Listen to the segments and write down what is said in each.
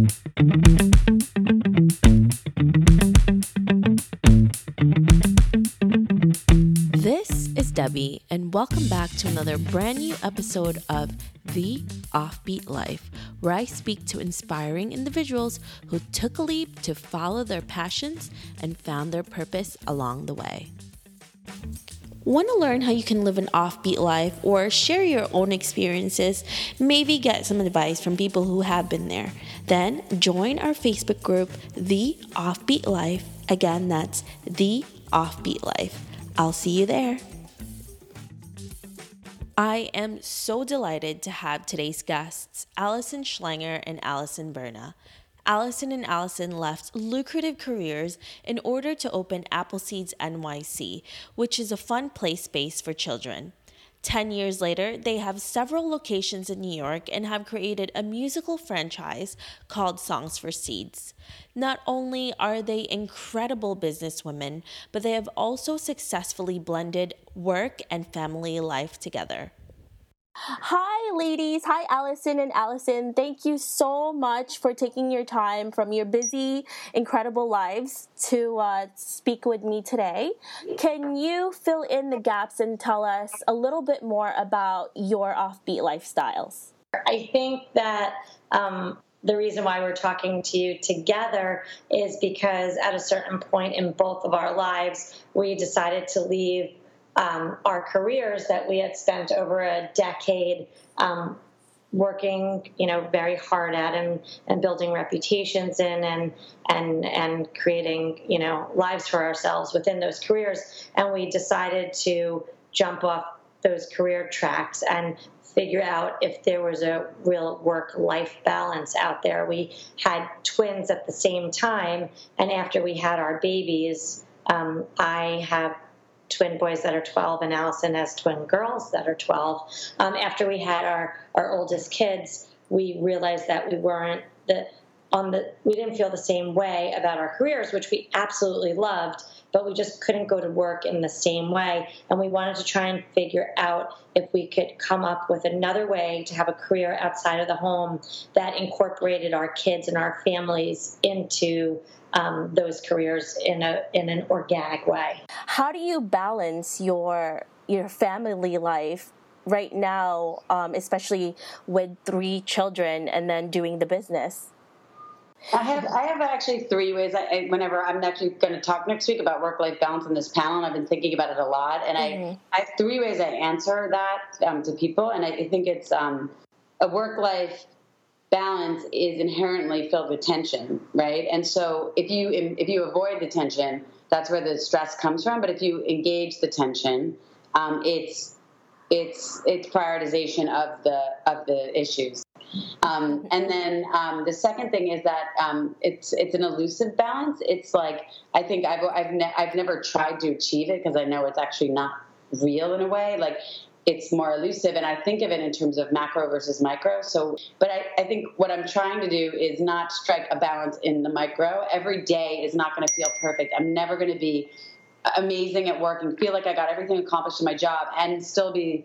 This is Debbie, and welcome back to another brand new episode of The Offbeat Life, where I speak to inspiring individuals who took a leap to follow their passions and found their purpose along the way. Want to learn how you can live an offbeat life or share your own experiences? Maybe get some advice from people who have been there. Then join our Facebook group, The Offbeat Life. Again, that's The Offbeat Life. I'll see you there. I am so delighted to have today's guests, Allison Schlanger and Alison Berna. Allison and Allison left lucrative careers in order to open Appleseeds NYC, which is a fun play space for children. Ten years later, they have several locations in New York and have created a musical franchise called Songs for Seeds. Not only are they incredible businesswomen, but they have also successfully blended work and family life together. Hi, ladies. Hi, Allison and Allison. Thank you so much for taking your time from your busy, incredible lives to uh, speak with me today. Can you fill in the gaps and tell us a little bit more about your offbeat lifestyles? I think that um, the reason why we're talking to you together is because at a certain point in both of our lives, we decided to leave um, our careers that we had spent over a decade um, working, you know, very hard at and, and building reputations in and and and creating, you know, lives for ourselves within those careers. And we decided to jump off those career tracks and figure out if there was a real work life balance out there. We had twins at the same time, and after we had our babies, um, I have twin boys that are 12, and Allison has twin girls that are 12. Um, after we had our, our oldest kids, we realized that we weren't the on the we didn't feel the same way about our careers, which we absolutely loved, but we just couldn't go to work in the same way. And we wanted to try and figure out if we could come up with another way to have a career outside of the home that incorporated our kids and our families into um, those careers in a in an organic way. How do you balance your your family life right now, um, especially with three children and then doing the business? I have I have actually three ways. I, I whenever I'm actually going to talk next week about work life balance in this panel, and I've been thinking about it a lot. And mm-hmm. I, I have three ways I answer that um, to people, and I, I think it's um, a work life balance is inherently filled with tension, right? And so if you if you avoid the tension, that's where the stress comes from. But if you engage the tension, um, it's it's it's prioritization of the of the issues. Um, and then um, the second thing is that um, it's it's an elusive balance. It's like I think I've I've, ne- I've never tried to achieve it because I know it's actually not real in a way. Like it's more elusive, and I think of it in terms of macro versus micro. So, but I, I think what I'm trying to do is not strike a balance in the micro. Every day is not going to feel perfect. I'm never going to be amazing at work and feel like I got everything accomplished in my job and still be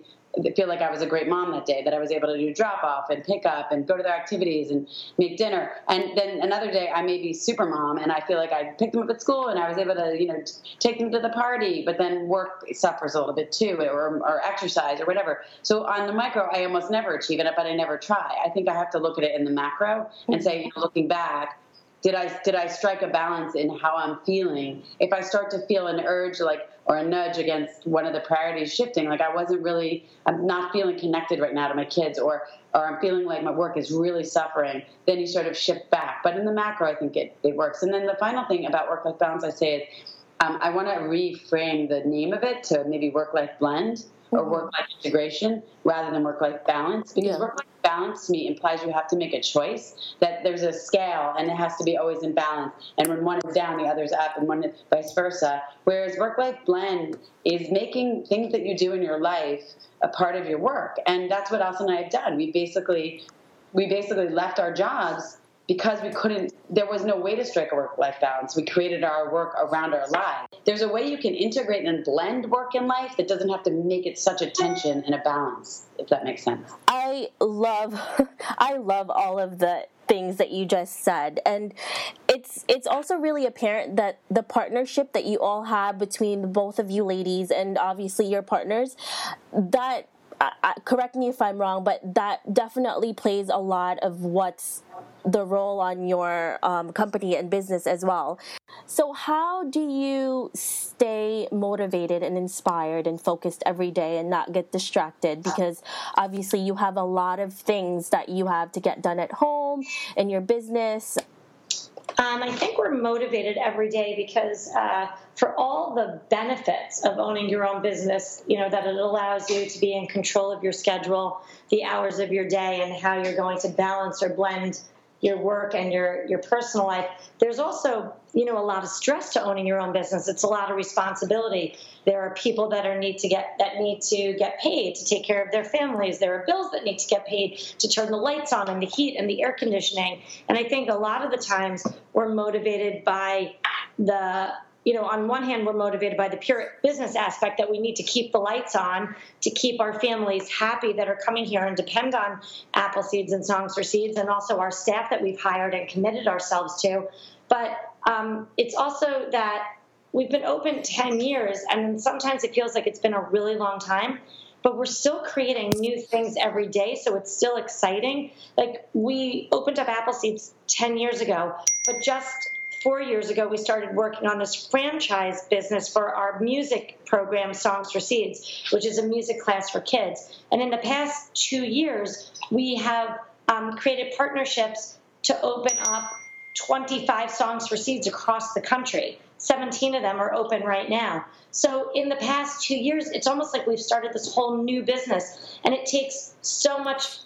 feel like I was a great mom that day, that I was able to do drop off and pick up and go to their activities and make dinner. And then another day I may be super mom and I feel like I picked them up at school and I was able to, you know, take them to the party, but then work suffers a little bit too, or, or exercise or whatever. So on the micro, I almost never achieve it, but I never try. I think I have to look at it in the macro and mm-hmm. say, you know, looking back, did I did I strike a balance in how I'm feeling? If I start to feel an urge like or a nudge against one of the priorities shifting, like I wasn't really I'm not feeling connected right now to my kids or or I'm feeling like my work is really suffering, then you sort of shift back. But in the macro I think it, it works. And then the final thing about work life balance I say is um, I want to reframe the name of it to maybe work life blend or work life integration rather than work life balance. Because yeah. work life balance to me implies you have to make a choice that there's a scale and it has to be always in balance. And when one is down the other's up and one is vice versa. Whereas work life blend is making things that you do in your life a part of your work. And that's what Elsa and I have done. We basically we basically left our jobs because we couldn't there was no way to strike a work life balance. We created our work around our lives. There's a way you can integrate and blend work and life that doesn't have to make it such a tension and a balance if that makes sense. I love i love all of the things that you just said. And it's it's also really apparent that the partnership that you all have between both of you ladies and obviously your partners that I, correct me if I'm wrong, but that definitely plays a lot of what's the role on your um, company and business as well. So, how do you stay motivated and inspired and focused every day and not get distracted? Because obviously, you have a lot of things that you have to get done at home in your business. Um, I think we're motivated every day because uh, for all the benefits of owning your own business, you know, that it allows you to be in control of your schedule, the hours of your day, and how you're going to balance or blend your work and your your personal life there's also you know a lot of stress to owning your own business. It's a lot of responsibility. There are people that are need to get that need to get paid to take care of their families. There are bills that need to get paid to turn the lights on and the heat and the air conditioning. And i think a lot of the times we're motivated by the you know, on one hand, we're motivated by the pure business aspect that we need to keep the lights on to keep our families happy that are coming here and depend on Apple Seeds and Songs for Seeds, and also our staff that we've hired and committed ourselves to. But um, it's also that we've been open 10 years, and sometimes it feels like it's been a really long time but we're still creating new things every day so it's still exciting like we opened up apple seeds 10 years ago but just four years ago, we started working on this franchise business for our music program, Songs for Seeds, which is a music class for kids. And in the past two years, we have um, created partnerships to open up 25 Songs for Seeds across the country. 17 of them are open right now. So, in the past two years, it's almost like we've started this whole new business, and it takes so much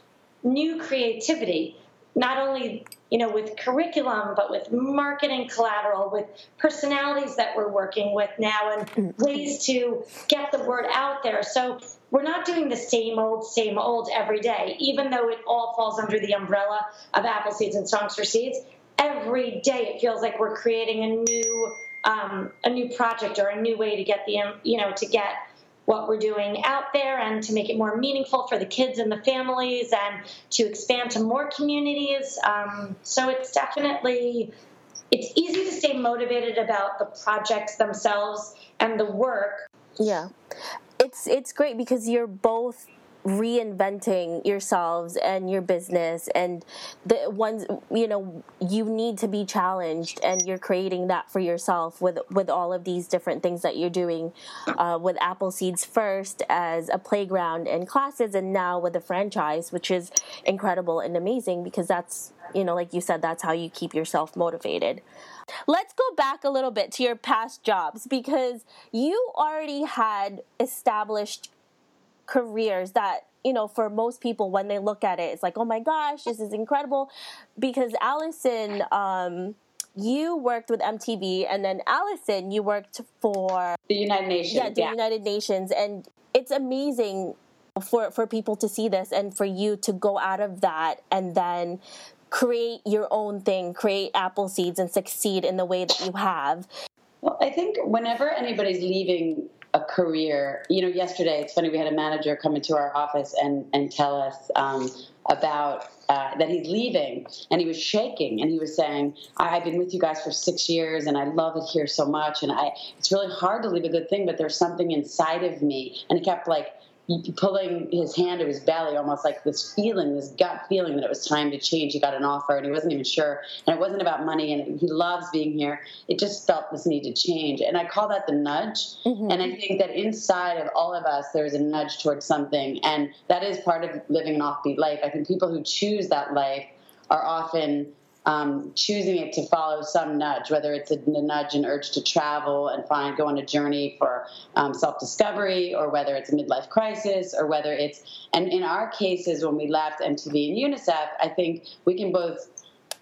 new creativity not only you know with curriculum but with marketing collateral with personalities that we're working with now and mm-hmm. ways to get the word out there so we're not doing the same old same old every day even though it all falls under the umbrella of apple seeds and songs for seeds every day it feels like we're creating a new um, a new project or a new way to get the you know to get what we're doing out there and to make it more meaningful for the kids and the families and to expand to more communities. Um, so it's definitely it's easy to stay motivated about the projects themselves and the work. Yeah. It's it's great because you're both reinventing yourselves and your business and the ones you know you need to be challenged and you're creating that for yourself with with all of these different things that you're doing uh, with apple seeds first as a playground and classes and now with a franchise which is incredible and amazing because that's you know like you said that's how you keep yourself motivated. Let's go back a little bit to your past jobs because you already had established careers that you know for most people when they look at it it's like oh my gosh this is incredible because allison um, you worked with mtv and then allison you worked for the united nations yeah the yeah. united nations and it's amazing for for people to see this and for you to go out of that and then create your own thing create apple seeds and succeed in the way that you have well i think whenever anybody's leaving a career. You know, yesterday it's funny we had a manager come into our office and and tell us um, about uh, that he's leaving, and he was shaking, and he was saying, "I've been with you guys for six years, and I love it here so much, and I it's really hard to leave a good thing, but there's something inside of me," and he kept like pulling his hand to his belly, almost like this feeling, this gut feeling that it was time to change. He got an offer and he wasn't even sure. And it wasn't about money and he loves being here. It just felt this need to change. And I call that the nudge. Mm-hmm. And I think that inside of all of us, there's a nudge towards something. And that is part of living an offbeat life. I think people who choose that life are often um, choosing it to follow some nudge, whether it's a, a, nudge, and urge to travel and find, go on a journey for um, self discovery, or whether it's a midlife crisis, or whether it's, and in our cases, when we left MTV and UNICEF, I think we can both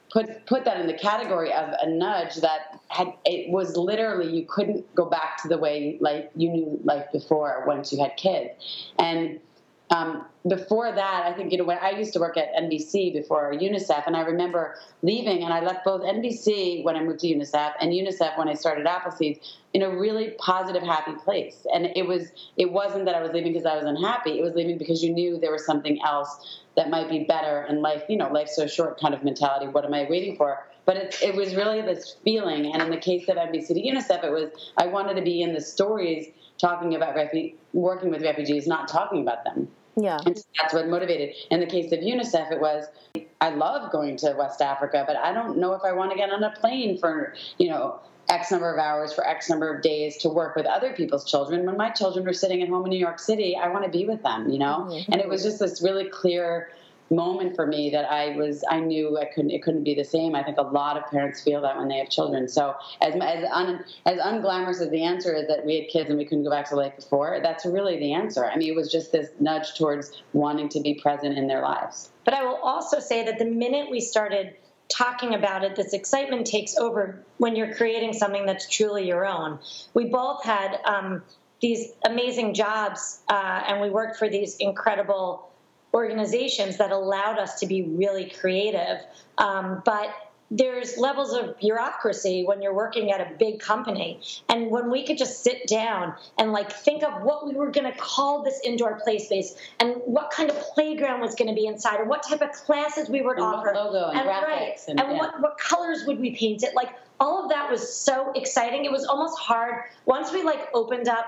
put put that in the category of a nudge that had it was literally you couldn't go back to the way like you knew life before once you had kids. And um, before that, I think you know when I used to work at NBC before UNICEF, and I remember leaving, and I left both NBC when I moved to UNICEF and UNICEF when I started Appleseed in a really positive, happy place. And it was it wasn't that I was leaving because I was unhappy; it was leaving because you knew there was something else that might be better. And life, you know, life's so short, kind of mentality. What am I waiting for? But it, it was really this feeling. And in the case of NBC to UNICEF, it was I wanted to be in the stories talking about refu- working with refugees, not talking about them. Yeah. And that's what motivated. In the case of UNICEF, it was I love going to West Africa, but I don't know if I want to get on a plane for, you know, X number of hours for X number of days to work with other people's children. When my children were sitting at home in New York City, I want to be with them, you know? Mm-hmm. And it was just this really clear moment for me that I was I knew I couldn't it couldn't be the same. I think a lot of parents feel that when they have children. So as as un, as unglamorous as the answer is that we had kids and we couldn't go back to life before, that's really the answer. I mean, it was just this nudge towards wanting to be present in their lives. But I will also say that the minute we started talking about it, this excitement takes over when you're creating something that's truly your own. We both had um, these amazing jobs, uh, and we worked for these incredible organizations that allowed us to be really creative. Um, but there's levels of bureaucracy when you're working at a big company. And when we could just sit down and like think of what we were going to call this indoor play space and what kind of playground was going to be inside and what type of classes we would and offer. logo and, and graphics. Right, and, and yeah. what, what colors would we paint it? Like all of that was so exciting. It was almost hard. Once we like opened up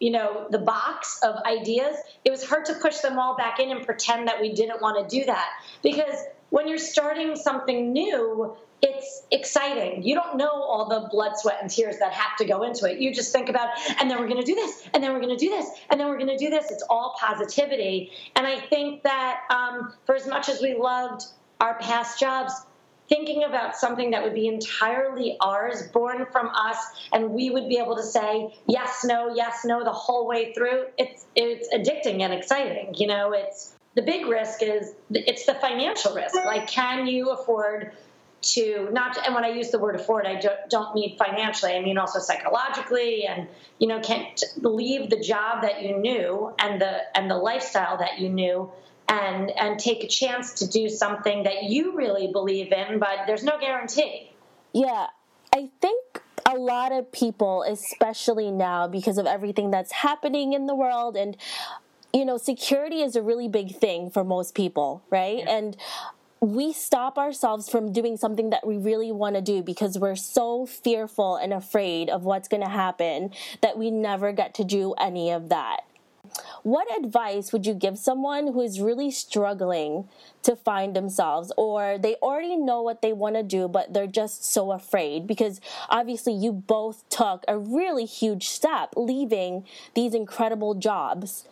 you know the box of ideas it was hard to push them all back in and pretend that we didn't want to do that. Because when you're starting something new it's exciting. You don't know all the blood sweat and tears that have to go into it. You just think about and then we're going to do this and then we're going to do this and then we're going to do this. It's all positivity. And i think that um, for as much as we loved our past jobs thinking about something that would be entirely ours, born from us, and we would be able to say yes, no, yes, no the whole way through. It's it's addicting and exciting. You know, it's the big risk is it's the financial risk. Like, can you afford to not? And when I use the word afford, I don't don't mean financially. I mean also psychologically, and you know, can't leave the job that you knew and the and the lifestyle that you knew and and take a chance to do something that you really believe in but there's no guarantee. Yeah i think a lot of people especially now because of everything that's happening in the world and you know security is a really big thing for most people right? Yeah. and we stop ourselves from doing something that we really want to do because we're so fearful and afraid of what's going to happen that we never get to do any of that what advice would you give someone who is really struggling to find themselves or they already know what they want to do but they're just so afraid? Because obviously you both took a really huge step leaving these incredible jobs.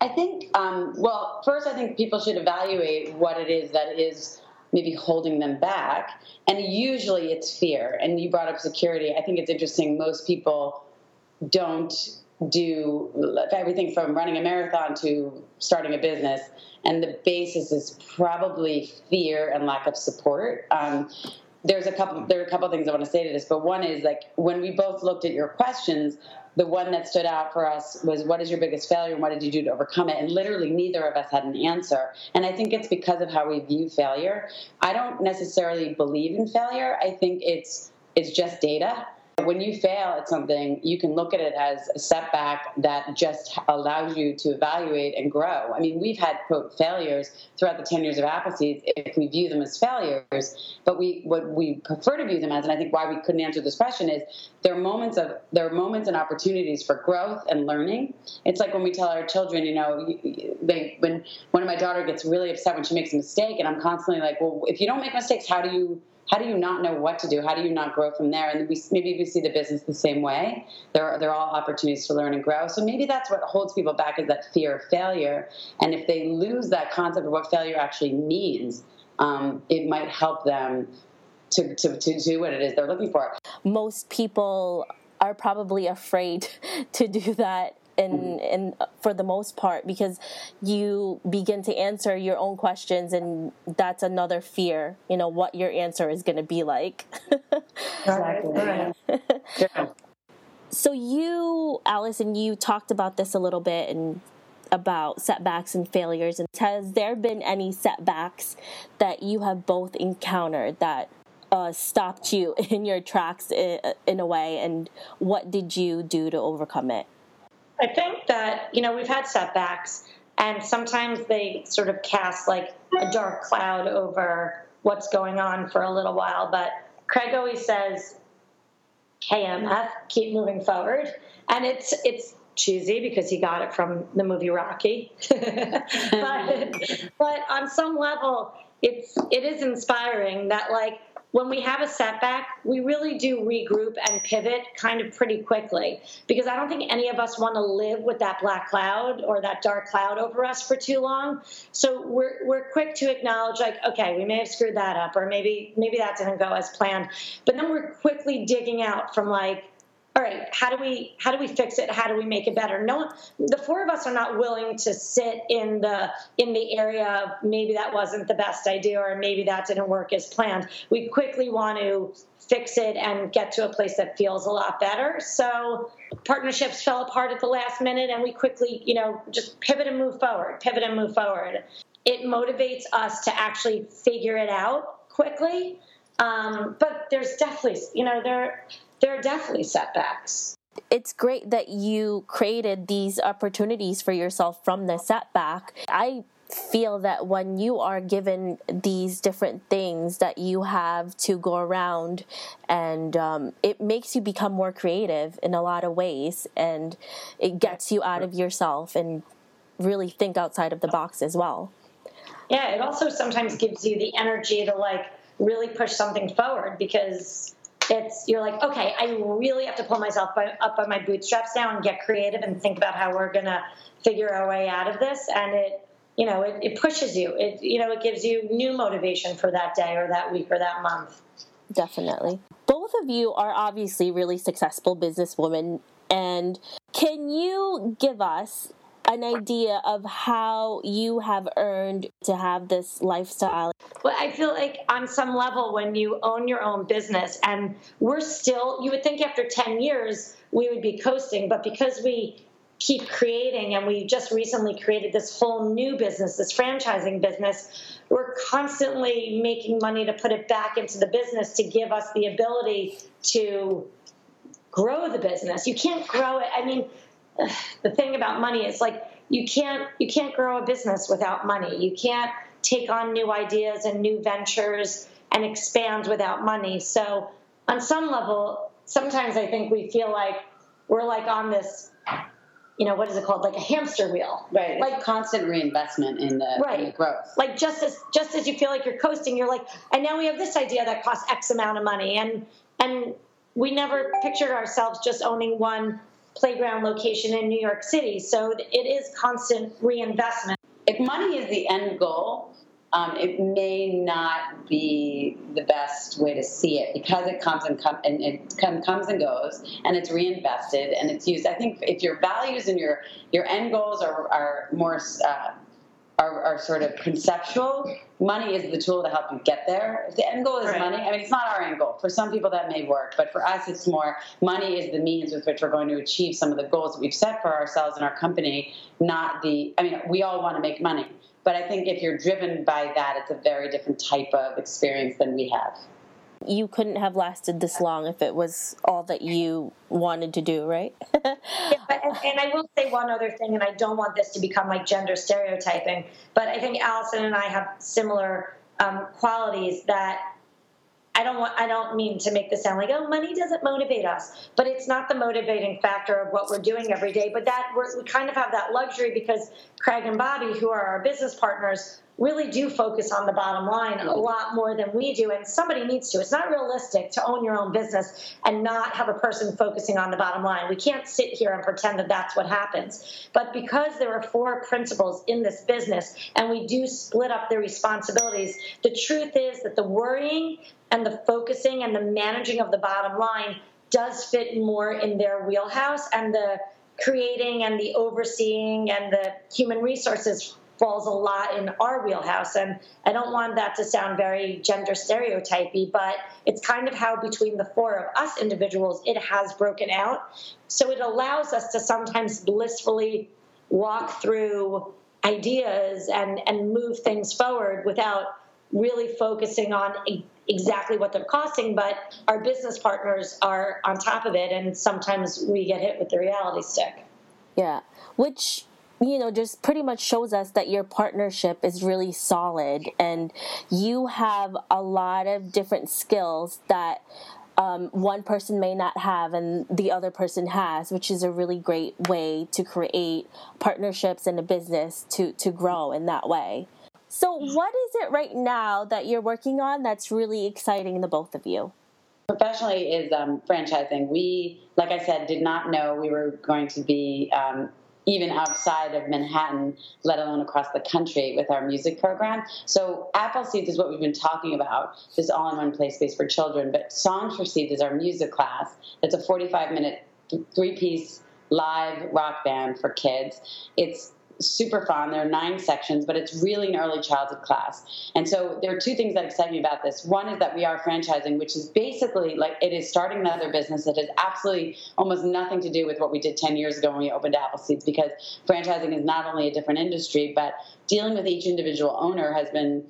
I think um, well first i think people should evaluate what it is that is maybe holding them back and usually it's fear. And you brought up security. I think it's interesting. Most people don't do everything from running a marathon to starting a business, and the basis is probably fear and lack of support. Um, there's a couple there are a couple things I want to say to this, but one is like when we both looked at your questions, the one that stood out for us was what is your biggest failure and what did you do to overcome it? And literally neither of us had an answer. And I think it's because of how we view failure. I don't necessarily believe in failure. I think it's it's just data when you fail at something, you can look at it as a setback that just allows you to evaluate and grow. I mean, we've had quote failures throughout the 10 years of Appleseed if we view them as failures, but we what we prefer to view them as, and I think why we couldn't answer this question is there are moments of there are moments and opportunities for growth and learning. It's like when we tell our children, you know, they when one of my daughter gets really upset when she makes a mistake, and I'm constantly like, well, if you don't make mistakes, how do you how do you not know what to do? How do you not grow from there? And we, maybe we see the business the same way. There are, there are all opportunities to learn and grow. So maybe that's what holds people back is that fear of failure. And if they lose that concept of what failure actually means, um, it might help them to, to, to do what it is they're looking for. Most people are probably afraid to do that in in mm-hmm. uh, for the most part because you begin to answer your own questions and that's another fear you know what your answer is going to be like exactly so you allison you talked about this a little bit and about setbacks and failures. And has there been any setbacks that you have both encountered that uh, stopped you in your tracks in, in a way? And what did you do to overcome it? I think that, you know, we've had setbacks, and sometimes they sort of cast like a dark cloud over what's going on for a little while. But Craig always says, KMF, keep moving forward. And it's it's cheesy because he got it from the movie Rocky. but, but on some level, it's it is inspiring that like when we have a setback, we really do regroup and pivot kind of pretty quickly because I don't think any of us want to live with that black cloud or that dark cloud over us for too long. So we're, we're quick to acknowledge like, okay, we may have screwed that up or maybe maybe that didn't go as planned. But then we're quickly digging out from like, all right how do we how do we fix it? How do we make it better? No the four of us are not willing to sit in the in the area of maybe that wasn't the best idea or maybe that didn't work as planned. We quickly want to fix it and get to a place that feels a lot better. So partnerships fell apart at the last minute and we quickly you know just pivot and move forward pivot and move forward. It motivates us to actually figure it out quickly. Um, but there's definitely you know there there are definitely setbacks. It's great that you created these opportunities for yourself from the setback. I feel that when you are given these different things that you have to go around and um, it makes you become more creative in a lot of ways and it gets you out of yourself and really think outside of the box as well yeah it also sometimes gives you the energy to like really push something forward because it's you're like okay i really have to pull myself by, up by my bootstraps now and get creative and think about how we're going to figure our way out of this. And it you know it, it pushes you. It you know it gives you new motivation for that day or that week or that month. Definitely. Both of you are obviously really successful businesswomen. And can you give us an idea of how you have earned to have this lifestyle? Well, I feel like on some level, when you own your own business, and we're still, you would think after 10 years we would be coasting, but because we keep creating and we just recently created this whole new business, this franchising business, we're constantly making money to put it back into the business to give us the ability to grow the business. You can't grow it. I mean, the thing about money is like you can't you can't grow a business without money. You can't take on new ideas and new ventures and expand without money. So on some level, sometimes I think we feel like we're like on this you know what is it called like a hamster wheel right like constant reinvestment in the, right. In the growth like just as just as you feel like you're coasting you're like and now we have this idea that costs x amount of money and and we never pictured ourselves just owning one playground location in New York City. So it is constant reinvestment. If money is the end goal, um, it may not be the best way to see it because it comes and, com- and it com- comes and goes and it's reinvested and it's used. I think if your values and your your end goals are, are more uh, are, are, sort of conceptual. Money is the tool to help you get there. If the end goal is right. money, I mean, it's not our end goal. For some people, that may work, but for us, it's more money is the means with which we're going to achieve some of the goals that we've set for ourselves and our company, not the, I mean, we all want to make money. But I think if you're driven by that, it's a very different type of experience than we have you couldn't have lasted this long if it was all that you wanted to do, right? yeah, but, and, and, I will say one other thing, and I don't want this to become like gender stereotyping, but I think Allison and I have similar um, qualities that I don't want I don't mean to make this sound like oh money doesn't motivate us, but it's not the motivating factor of what we're doing every day. But that we kind of have that luxury because Craig and Bobby, who are our business partners, really do focus on the bottom line a lot more than we do and somebody needs to. It's not realistic to own your own business and not have a person focusing on the bottom line. We can't sit here and pretend that that's what happens. But because there are four principals in this business and we do split up the responsibilities the truth is that the worrying and the focusing and the managing of the bottom line does fit more in their wheelhouse and the creating and the overseeing and the human resources falls a lot in our wheelhouse. And I don't want that to sound very gender stereotypy, but it's kind of how between the four of us individuals it has broken out. So it allows us to sometimes blissfully walk through ideas and and move things forward without really focusing on exactly what they're costing but our business partners are on top of it and sometimes we get hit with the reality stick yeah which you know just pretty much shows us that your partnership is really solid and you have a lot of different skills that um, one person may not have and the other person has, which is a really great way to create partnerships in a business to, to grow in that way. So, what is it right now that you're working on that's really exciting the both of you? Professionally, is um, franchising. We, like I said, did not know we were going to be um, even outside of Manhattan, let alone across the country with our music program. So Appleseeds is what we've been talking about, this all-in-one play space for children. But Songs for Seeds is our music class. It's a 45-minute, three-piece live rock band for kids. It's super fun. There are nine sections, but it's really an early childhood class. And so there are two things that excite me about this. One is that we are franchising, which is basically like it is starting another business that has absolutely almost nothing to do with what we did 10 years ago when we opened Apple Seeds because franchising is not only a different industry, but dealing with each individual owner has been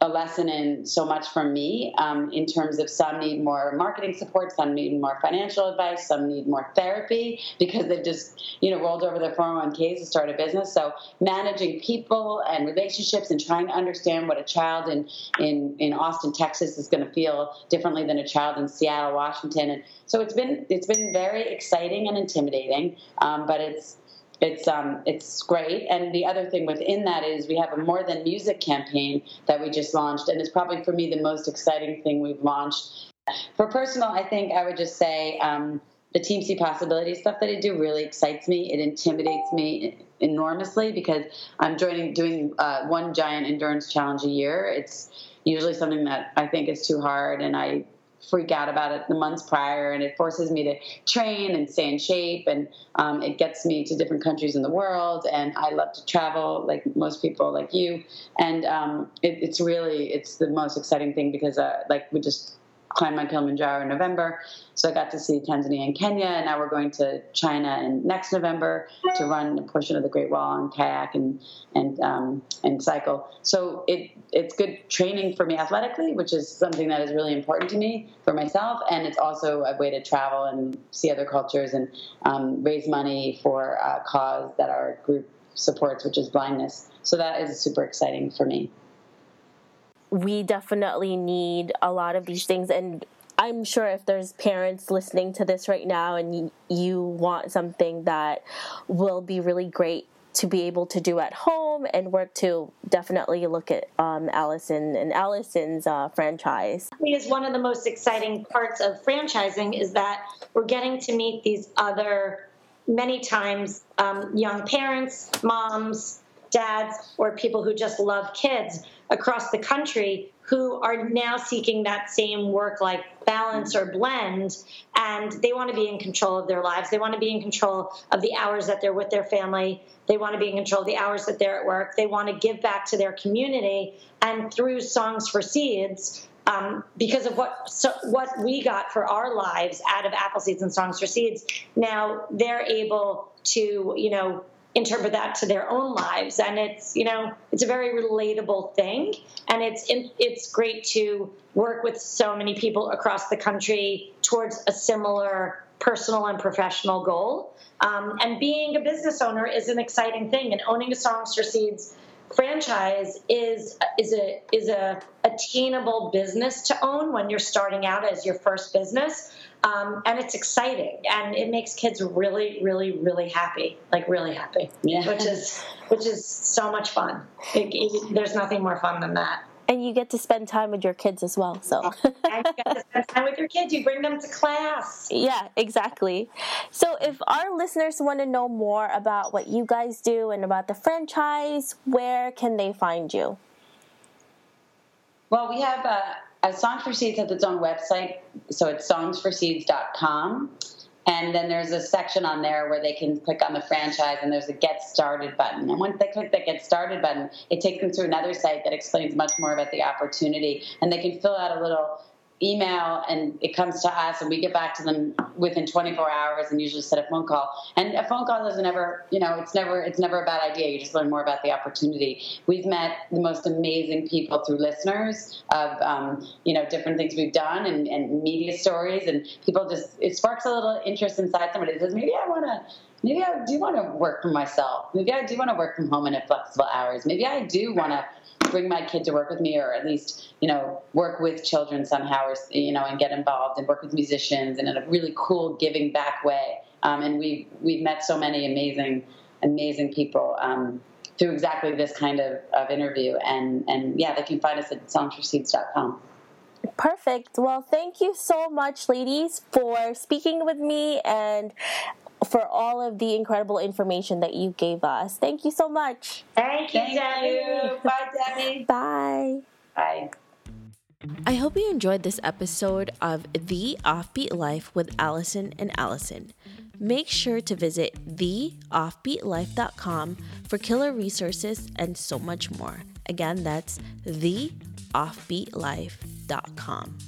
a lesson in so much from me um, in terms of some need more marketing support, some need more financial advice, some need more therapy because they've just you know rolled over their 401ks to start a business. So managing people and relationships and trying to understand what a child in in, in Austin, Texas is going to feel differently than a child in Seattle, Washington, and so it's been it's been very exciting and intimidating, um, but it's it's um, it's great. And the other thing within that is we have a more than music campaign that we just launched, and it's probably for me the most exciting thing we've launched. For personal, I think I would just say um, the Team See Possibility stuff that I do really excites me. It intimidates me enormously because I'm joining doing uh, one giant endurance challenge a year. It's usually something that I think is too hard, and I freak out about it the months prior, and it forces me to train and stay in shape, and um, it gets me to different countries in the world. And I love to travel, like most people, like you. And um, it, it's really it's the most exciting thing because uh, like we just climbed Mount Kilimanjaro in November. So I got to see Tanzania and Kenya, and now we're going to China in next November to run a portion of the Great Wall on kayak and and um, and cycle. So it it's good training for me athletically, which is something that is really important to me for myself, and it's also a way to travel and see other cultures and um, raise money for a cause that our group supports, which is blindness. So that is super exciting for me we definitely need a lot of these things and I'm sure if there's parents listening to this right now and you, want something that will be really great to be able to do at home and work to, definitely look at um, Allison and Allison's uh, franchise. I think is one of the most exciting parts of franchising is that we're getting to meet these other, many times, um, young parents, moms, dads, or people who just love kids across the country who are now seeking that same work life balance or blend. And they want to be in control of their lives. They want to be in control of the hours that they're with their family. They want to be in control of the hours that they're at work. They want to give back to their community and through songs for seeds um, because of what so what we got for our lives out of Apple Seeds and Songs for Seeds. Now they're able to, you know, interpret that to their own lives. And it's you know it's a very relatable thing. And it's it's great to work with so many people across the country towards a similar personal and professional goal. Um, and being a business owner is an exciting thing. And owning a songs for seeds franchise is is a is a attainable business to own when you're starting out as your first business. Um, and it's exciting and it makes kids really really really happy like really happy. Yeah. which is which is so much fun. It, it, there's nothing more fun than that and you get to spend time with your kids as well so. And you get to spend time with your kids. You bring them to class. Yeah exactly. So if our listeners want to know more about what you guys do and about the franchise where can they find you? Well we have a uh, Songs for Seeds has its own website, so it's songsforseeds.com. And then there's a section on there where they can click on the franchise and there's a get started button. And once they click the get started button, it takes them to another site that explains much more about the opportunity. And they can fill out a little email and it comes to us and we get back to them within 24 hours and usually set a phone call. And a phone call doesn't ever you know it's never it's never a bad idea. You just learn more about the opportunity. We've met the most amazing people through listeners of um, you know different things we've done and, and media stories and people just it sparks a little interest inside somebody that says maybe i want to maybe i do want to work for myself. Maybe i do want to work from home and at flexible hours. Maybe i do want to bring my kid to work with me or at least you know work with children somehow or you know and get involved and work with musicians and in a really cool giving back way. Um, and we've we've met so many amazing amazing people um, through exactly this kind of, of interview. And and yeah they can find us at songsforseeds.com Perfect. Well, thank you so much, ladies, for speaking with me and for all of the incredible information that you gave us. Thank you so much. Thank you, Thank Debbie. You. Bye, Debbie. Bye. Bye. I hope you enjoyed this episode of The Offbeat Life with Allison and Allison. Make sure to visit theoffbeatlife.com for killer resources and so much more. Again, that's theoffbeatlife.com.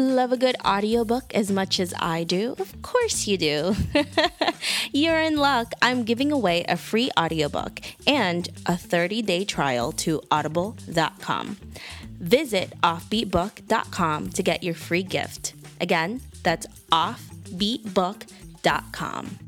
Love a good audiobook as much as I do? Of course you do. You're in luck. I'm giving away a free audiobook and a 30-day trial to audible.com. Visit offbeatbook.com to get your free gift. Again, that's offbeatbook.com.